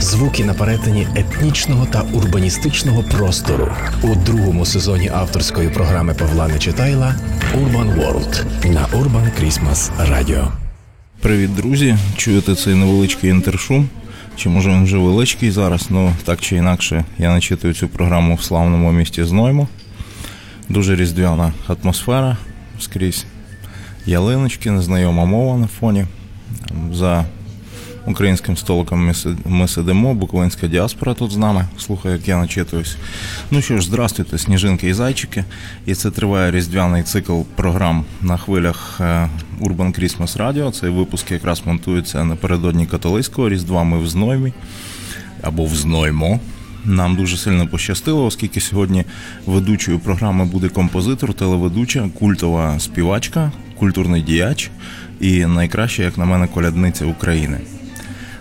звуки на перетині етнічного та урбаністичного простору у другому сезоні авторської програми Павла Нечитайла Urban World на Urban Christmas Radio. Привіт, друзі! Чуєте цей невеличкий інтершум? Чи може він вже величкий зараз? Ну так чи інакше, я начитую цю програму в славному місті Зноймо. Дуже різдвяна атмосфера скрізь. Ялиночки, незнайома мова на фоні. За українським столиком ми сидимо, буковинська діаспора тут з нами. Слухаю, як я начитуюсь. Ну що ж, здрастуйте, сніжинки і зайчики. І це триває різдвяний цикл програм на хвилях е, Urban Christmas Radio. Цей випуск якраз монтується напередодні католицького Різдва. Ми в Зноймі або в Зноймо. Нам дуже сильно пощастило, оскільки сьогодні ведучою програми буде композитор, телеведуча, культова співачка, культурний діяч і найкраща, як на мене, колядниця України.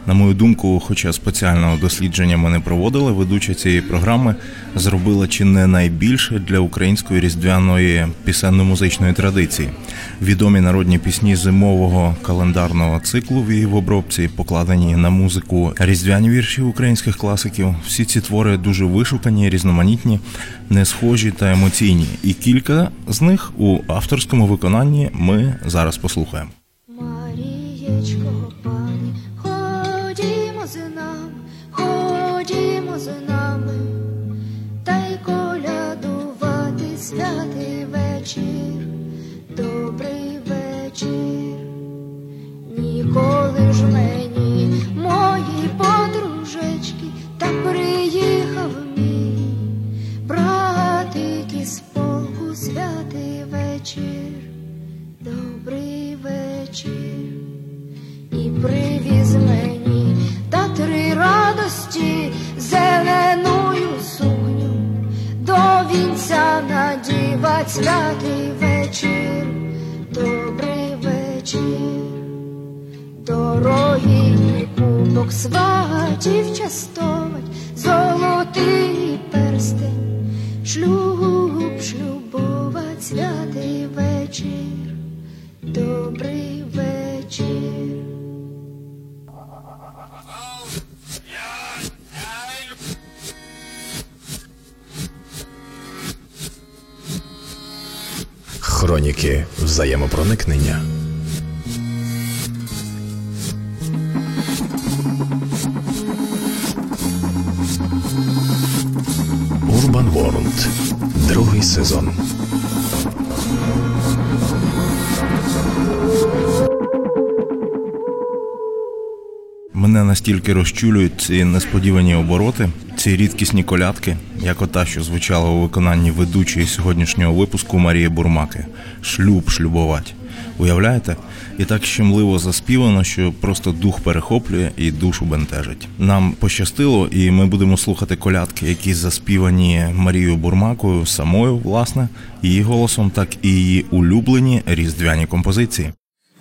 На мою думку, хоча спеціального дослідження ми не проводили, ведуча цієї програми зробила чи не найбільше для української різдвяної пісенно-музичної традиції. Відомі народні пісні зимового календарного циклу в її в обробці, покладені на музику різдвяні вірші українських класиків. Всі ці твори дуже вишукані, різноманітні, не схожі та емоційні. І кілька з них у авторському виконанні ми зараз послухаємо. Святий вечір, добрий Хроніки взаємопроникнення. Urban World. Другий сезон. Мене настільки розчулюють ці несподівані обороти, ці рідкісні колядки, як ота, що звучала у виконанні ведучої сьогоднішнього випуску Марії Бурмаки. Шлюб шлюбовать. Уявляєте? І так щемливо заспівано, що просто дух перехоплює і душу бентежить. Нам пощастило, і ми будемо слухати колядки, які заспівані Марією Бурмакою самою, власне, її голосом, так і її улюблені різдвяні композиції.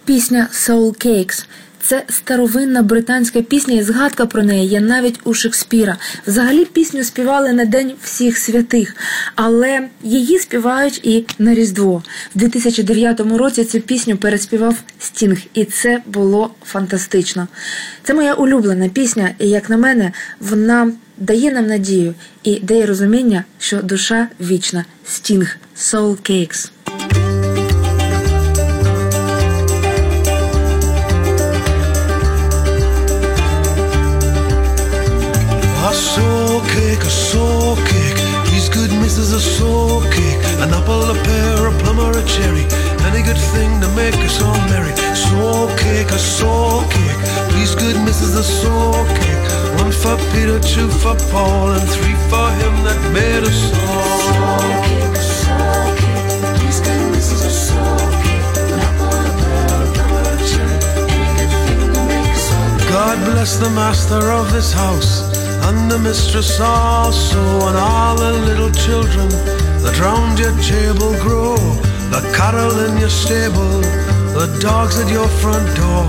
Пісня Soul Cakes – це старовинна британська пісня, і згадка про неї є навіть у Шекспіра. Взагалі пісню співали на День всіх святих, але її співають і на Різдво. В 2009 році цю пісню переспівав Стінг, і це було фантастично. Це моя улюблена пісня, і як на мене, вона дає нам надію і дає розуміння, що душа вічна. Стінг Soul Cakes. Soul cake. An apple, a pear, a plum, or a cherry. Any good thing to make us all merry. Soul cake, a soul cake. Please, good missus, a soul cake. One for Peter, two for Paul, and three for him that made us all. Cake. These good missus are so cake. God bless the master of this house and the mistress also, and all the little children that round your table grow, the cattle in your stable, the dogs at your front door,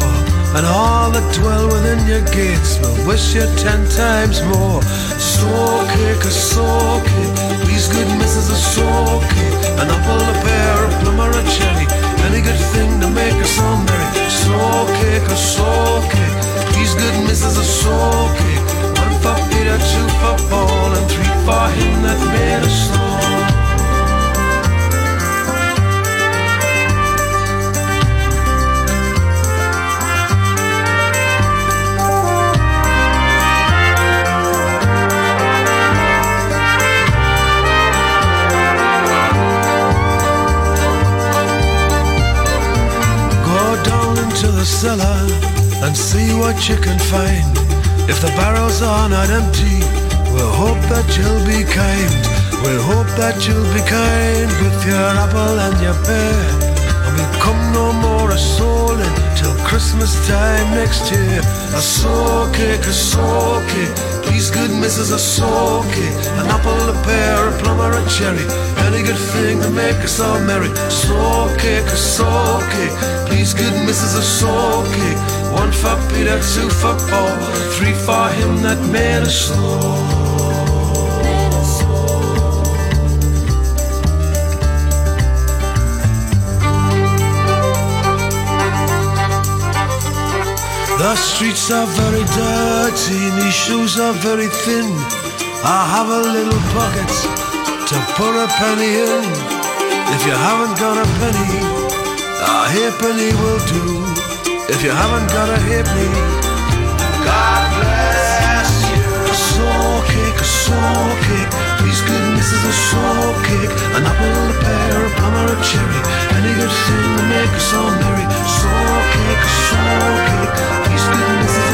and all that dwell within your gates will wish you ten times more. Soul cake, please good missus a soul cake, an apple, a pear, a plum, or a cherry, any good thing to make us all merry. Soul cake, please good missus a soul cake, one for Peter, two for Paul, and three for him that made us all. Go down into the cellar and see what you can find. If the barrels are not empty, we'll hope that you'll be kind. We'll hope that you'll be kind with your apple and your pear. And we'll come no more a souling till Christmas time next year. A soul a soul. Please, good missus, a soul. An apple, a pear, a plum, or a cherry. Any good thing to make us all merry. Soul a soul. Please, good missus, a soul. One for Peter, two for Paul, three for him that made us all. The streets are very dirty, these shoes are very thin. I have a little pocket to put a penny in. If you haven't got a penny, a halfpenny will do. If you haven't got a halfpenny, God bless you. A soul cake, a soul cake. Please, good missus, a soul cake. An apple, a pear, a plum, or a cherry. Any good thing to make us all merry. Soul cake, a soul cake. Please, good missus,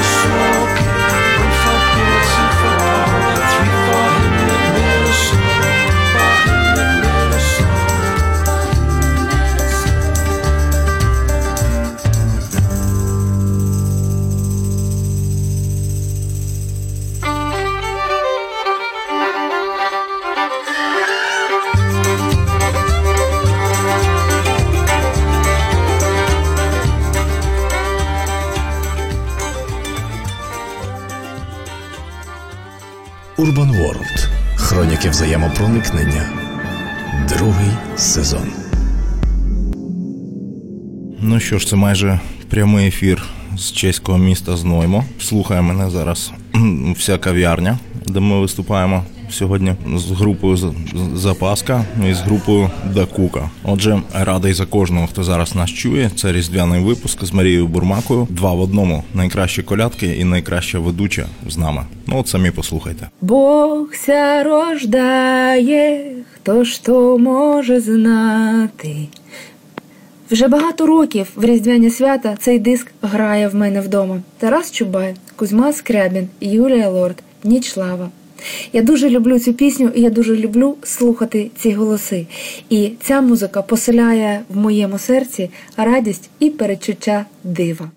взаємопроникнення. Другий сезон. Ну що ж, це майже прямий ефір з чеського міста Зноймо. Слухає мене зараз вся кав'ярня, де ми виступаємо сьогодні з групою «З- з- Запаска і з групою Дакука. Отже, радий за кожного, хто зараз нас чує. Це різдвяний випуск з Марією Бурмакою. Два в одному. Найкращі колядки і найкраща ведуча з нами. Ну от самі послухайте. Бог ся рождає, хто ж то може знати. Вже багато років в різдвяні свята цей диск грає в мене вдома. Тарас Чубай, Кузьма Скрябін, Юлія Лорд, Ніч Лава. Я дуже люблю цю пісню, і я дуже люблю слухати ці голоси. І ця музика поселяє в моєму серці радість і перечуття дива.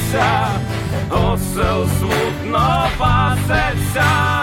пасеться, усе смутно пасеться.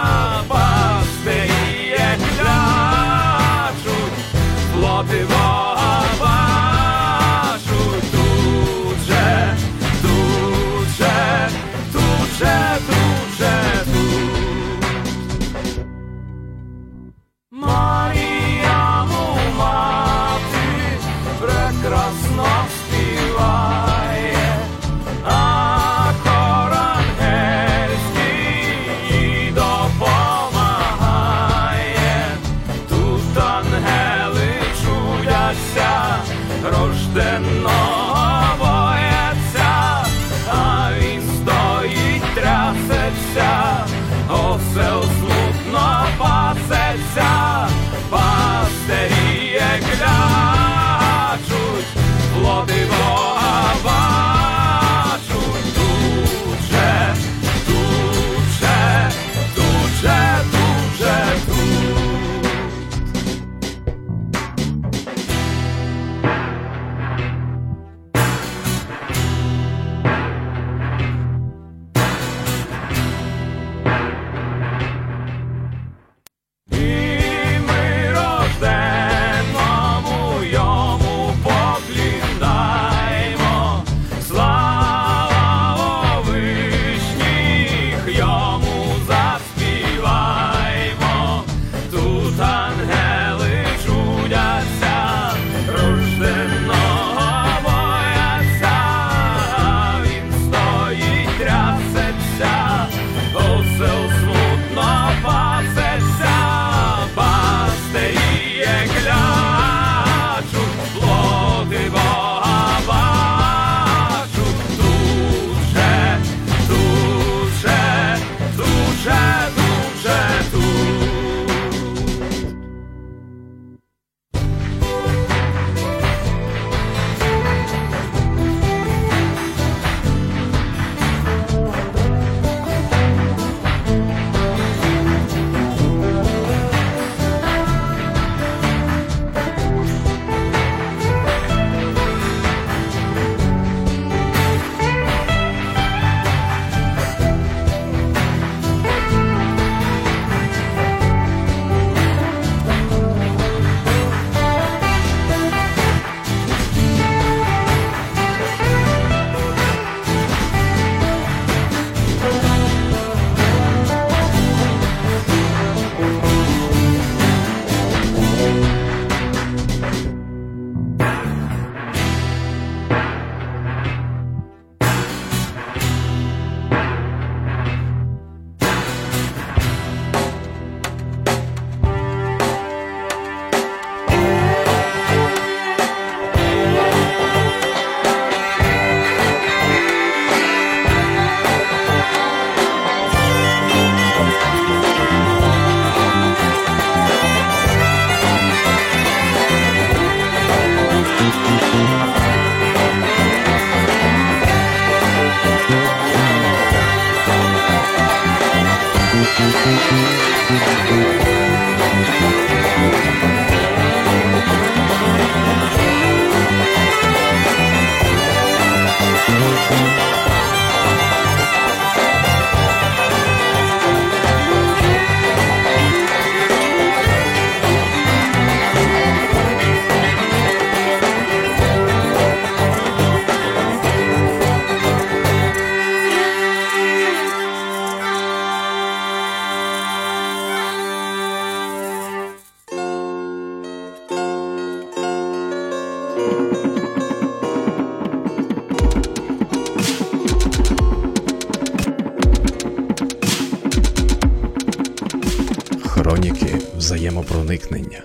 зникнення.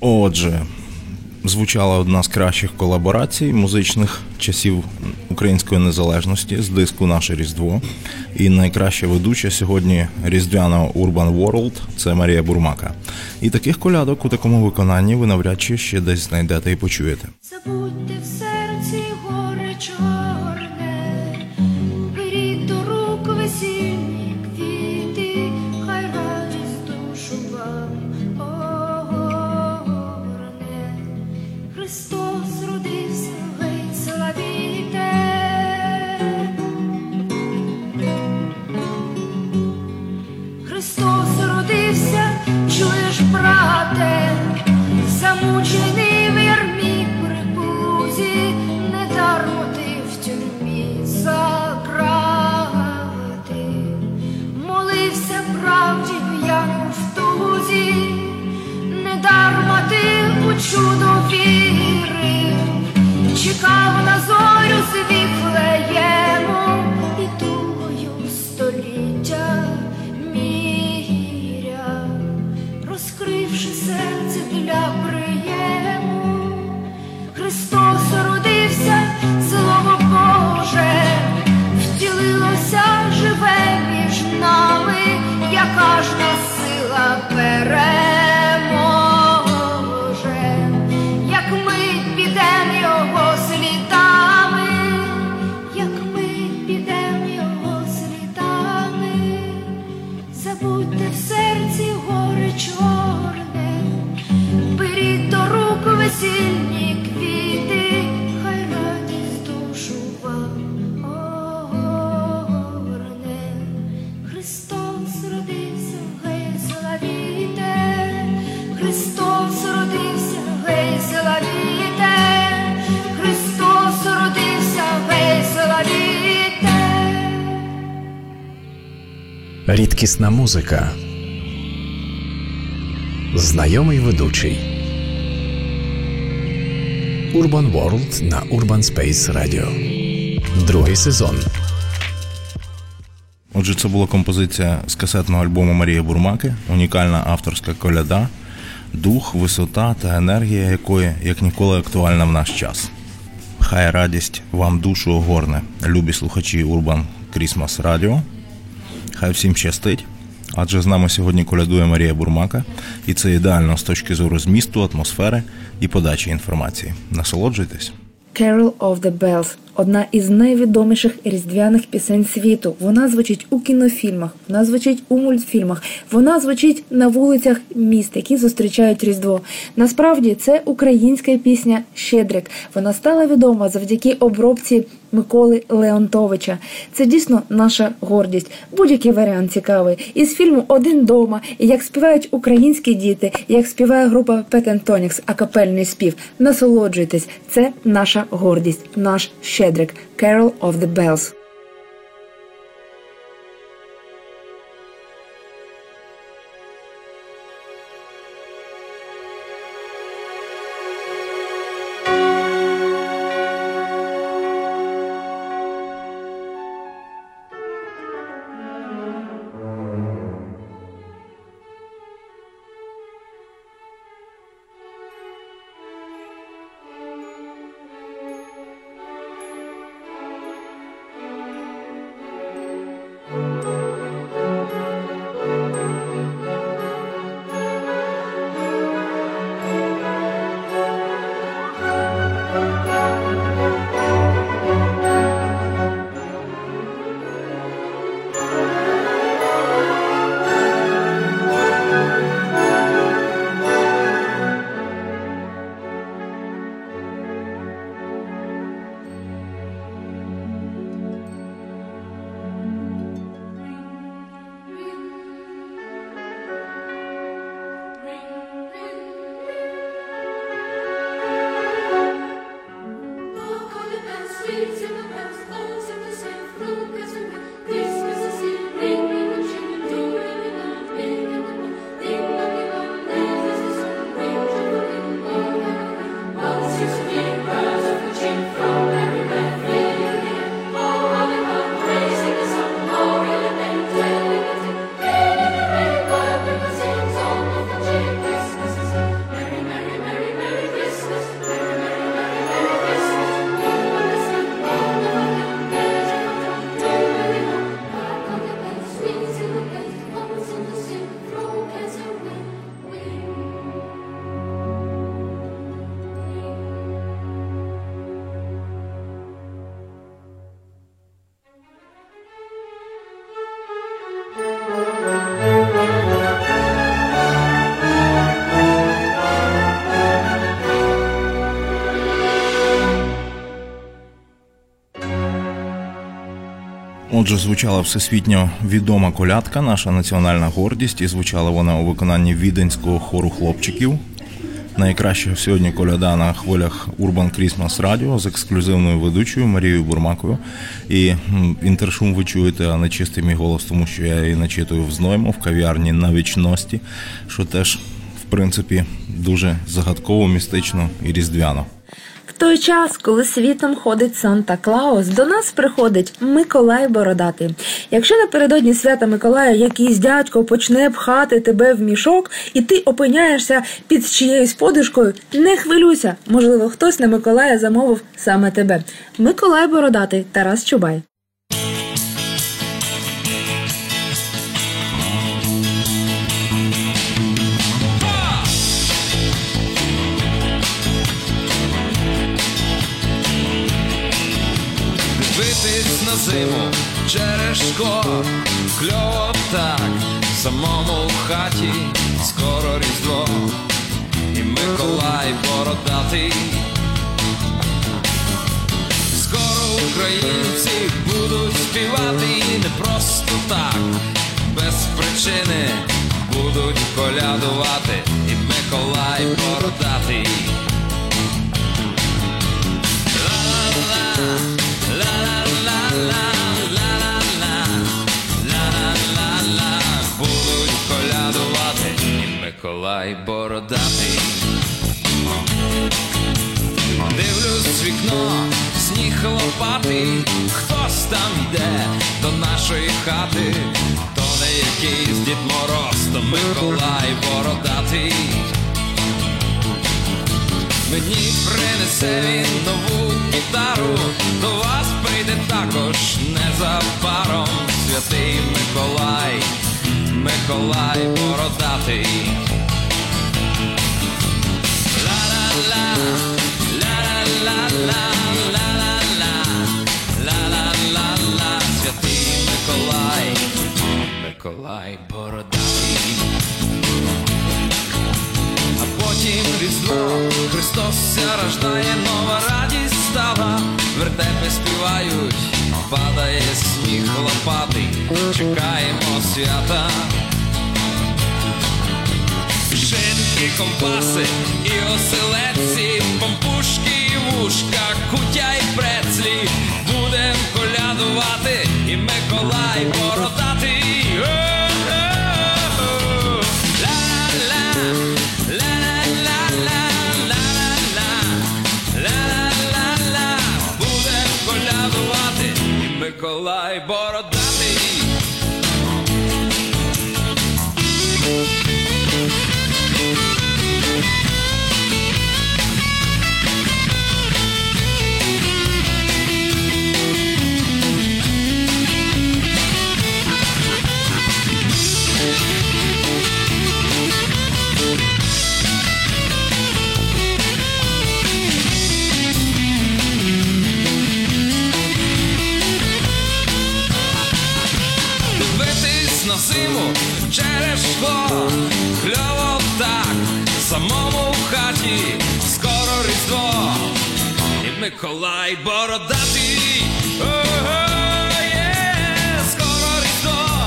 Отже, звучала одна з кращих колаборацій музичних часів української незалежності з диску Наше Різдво. І найкраща ведуча сьогодні різдвяна Urban World це Марія Бурмака. І таких колядок у такому виконанні ви навряд чи ще десь знайдете і почуєте. чуєш, брате, замучений в ярмі припузі, не дармо ти в тюрмі заграти, молився правді п'яну в тузі, не дарма ти у чудо вірив, чекав на зорю світлеє. Живе між нами, яка ж нас сила переможе, Рідкісна музика. Знайомий ведучий. Urban World на Urban Space Radio. Другий сезон. Отже, це була композиція з касетного альбому Марії Бурмаки, унікальна авторська коляда, дух, висота та енергія якої як ніколи актуальна в наш час. Хай радість вам душу огорне, любі слухачі Urban Christmas Radio. Хай всім щастить. Адже з нами сьогодні колядує Марія Бурмака, і це ідеально з точки зору змісту, атмосфери і подачі інформації. Насолоджуйтесь. Carol of the Bells одна із найвідоміших різдвяних пісень світу. Вона звучить у кінофільмах, вона звучить у мультфільмах, вона звучить на вулицях міст, які зустрічають Різдво. Насправді це українська пісня Щедрик. Вона стала відома завдяки обробці Миколи Леонтовича. Це дійсно наша гордість. Будь-який варіант цікавий. Із фільму Один дома і як співають українські діти, як співає група Петентонікс, акапельний спів. Насолоджуйтесь, це наша гордість, наш щедрик. Carol of the Bells. Отже, звучала всесвітньо відома колядка, наша національна гордість, і звучала вона у виконанні віденського хору хлопчиків. Найкраща сьогодні коляда на хвилях Urban Christmas Radio з ексклюзивною ведучою Марією Бурмакою. І інтершум ви чуєте, а не чистий мій голос, тому що я її начитую в Зноймо, в кав'ярні на вічності, що теж в принципі, дуже загадково, містично і різдвяно. В той час, коли світом ходить Санта Клаус, до нас приходить Миколай Бородатий. Якщо напередодні свята Миколая якийсь дядько почне пхати тебе в мішок, і ти опиняєшся під чиєюсь подушкою, не хвилюйся. Можливо, хтось на Миколая замовив саме тебе. Миколай Бородатий, Тарас Чубай. Шкло, кльово так, самому в хаті, скоро різдво, і Миколай бородатий. Скоро українці будуть вікно, сніг лопатий, хтось там йде до нашої хати, то не якийсь Дід Мороз, то Миколай бородатий. Мені принесе він нову гітару, до вас прийде також незабаром святий Миколай, Миколай бородатий. Ла-ла-ла, Миколай бородатий. А потім різдво, Христос рождає, нова радість стала, вертепи співають, падає сніг лопатий, чекаємо свята. Шинки, компаси і оселедці, помпушки і вушка, кутя й прецлі, будем колядувати, і Миколай бородатий. І Миколай Миколай бородатий. Є, скоро різдво,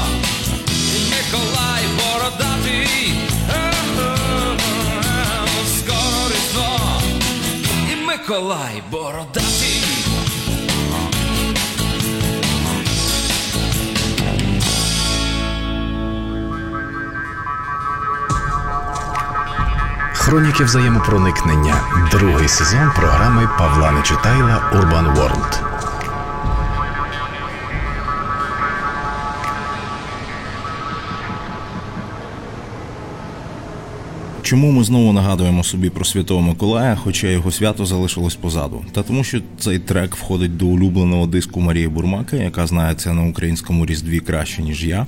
Миколай бородатий. Скоро і Миколай бородатий. Хроніки взаємопроникнення. Другий сезон програми Павла Нечитайла Урбан World. Чому ми знову нагадуємо собі про Святого Миколая, хоча його свято залишилось позаду? Та тому, що цей трек входить до улюбленого диску Марії Бурмаки, яка знає це на українському різдві краще ніж я,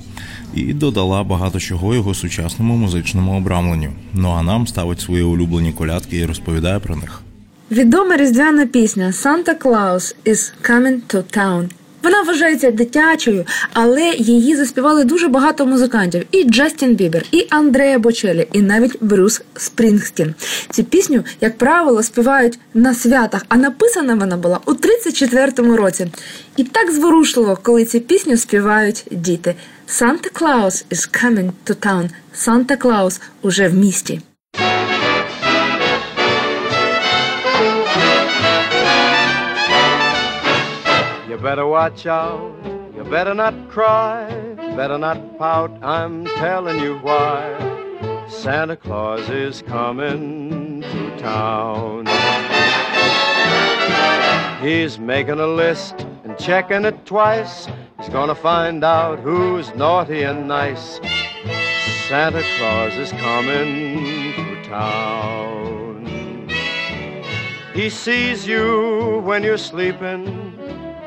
і додала багато чого його сучасному музичному обрамленню. Ну а нам ставить свої улюблені колядки і розповідає про них. Відома різдвяна пісня Santa Claus is coming to town. Вона вважається дитячою, але її заспівали дуже багато музикантів: і Джастін Бібер, і Андреа Бочелі, і навіть Брюс Спрінгстін. Цю пісню, як правило, співають на святах, а написана вона була у 34-му році. І так зворушливо, коли цю пісню співають діти. Santa Claus is coming to town. Санта Клаус уже в місті. Better watch out, you better not cry, better not pout, I'm telling you why. Santa Claus is coming to town. He's making a list and checking it twice. He's gonna find out who's naughty and nice. Santa Claus is coming to town. He sees you when you're sleeping.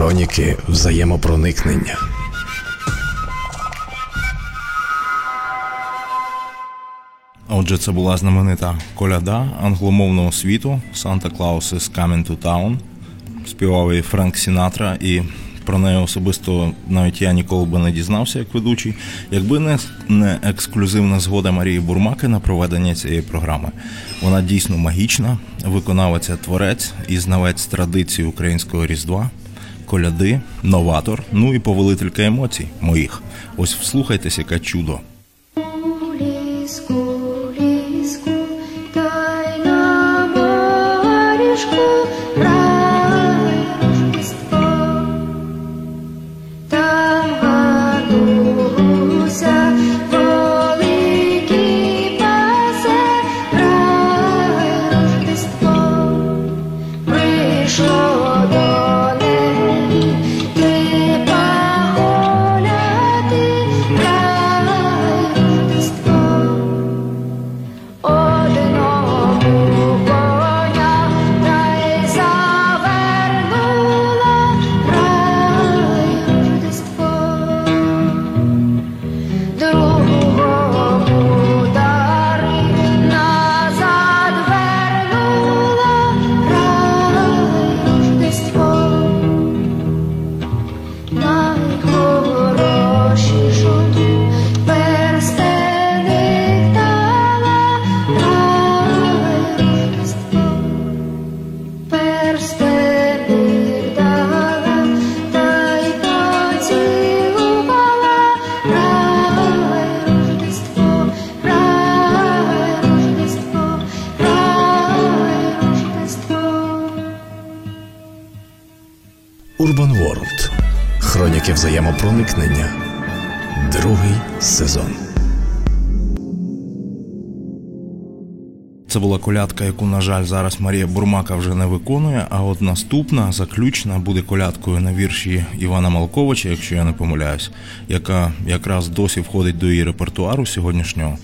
Хроніки взаємопроникнення. Отже, це була знаменита коляда англомовного світу Santa Claus is Coming to Town. Співав її Френк Сінатра, і про неї особисто навіть я ніколи би не дізнався як ведучий, якби не, ексклюзивна згода Марії Бурмаки на проведення цієї програми. Вона дійсно магічна, виконавиця творець і знавець традиції українського різдва, коляди, новатор, ну і повелителька емоцій моїх. Ось вслухайтесь, яке чудо. Хроніки взаємопроникнення. Другий сезон. Це була колядка, яку, на жаль, зараз Марія Бурмака вже не виконує. А от наступна, заключна, буде колядкою на вірші Івана Малковича, якщо я не помиляюсь, яка якраз досі входить до її репертуару сьогоднішнього.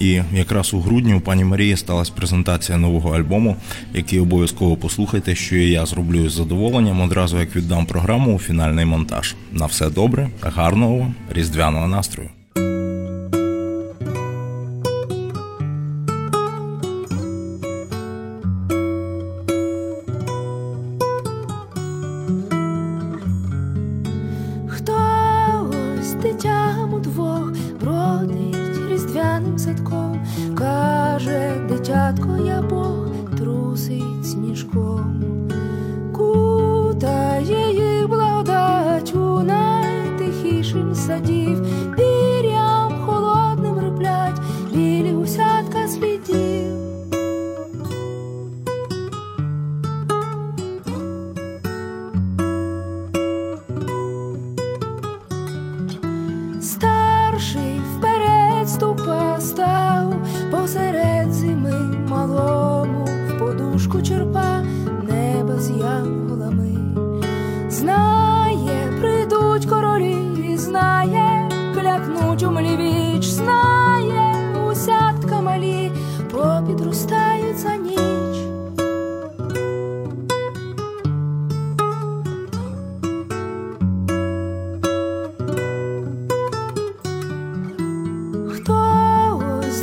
І якраз у грудні у пані Марії сталася презентація нового альбому, який обов'язково послухайте, що і я зроблю із задоволенням одразу як віддам програму у фінальний монтаж. На все добре, гарного різдвяного настрою. Садком, каже, дитятко, я Бог трусить сніжком,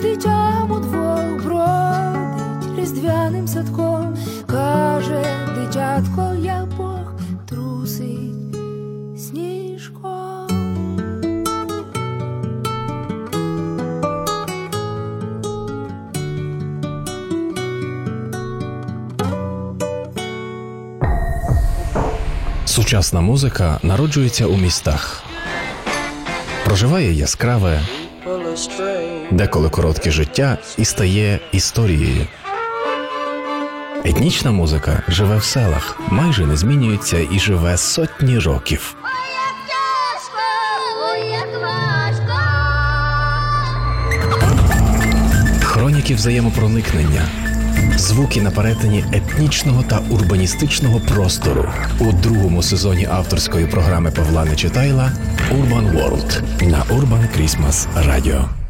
Дитям удвох бродить різдвяним садком, каже, дитятко, я Бог трусить сніжком. Сучасна музика народжується у містах, проживає яскраве, деколи коротке життя і стає історією. Етнічна музика живе в селах, майже не змінюється і живе сотні років. Хроніки взаємопроникнення, звуки на перетині етнічного та урбаністичного простору у другому сезоні авторської програми Павла Нечитайла Urban World на Urban Christmas Radio.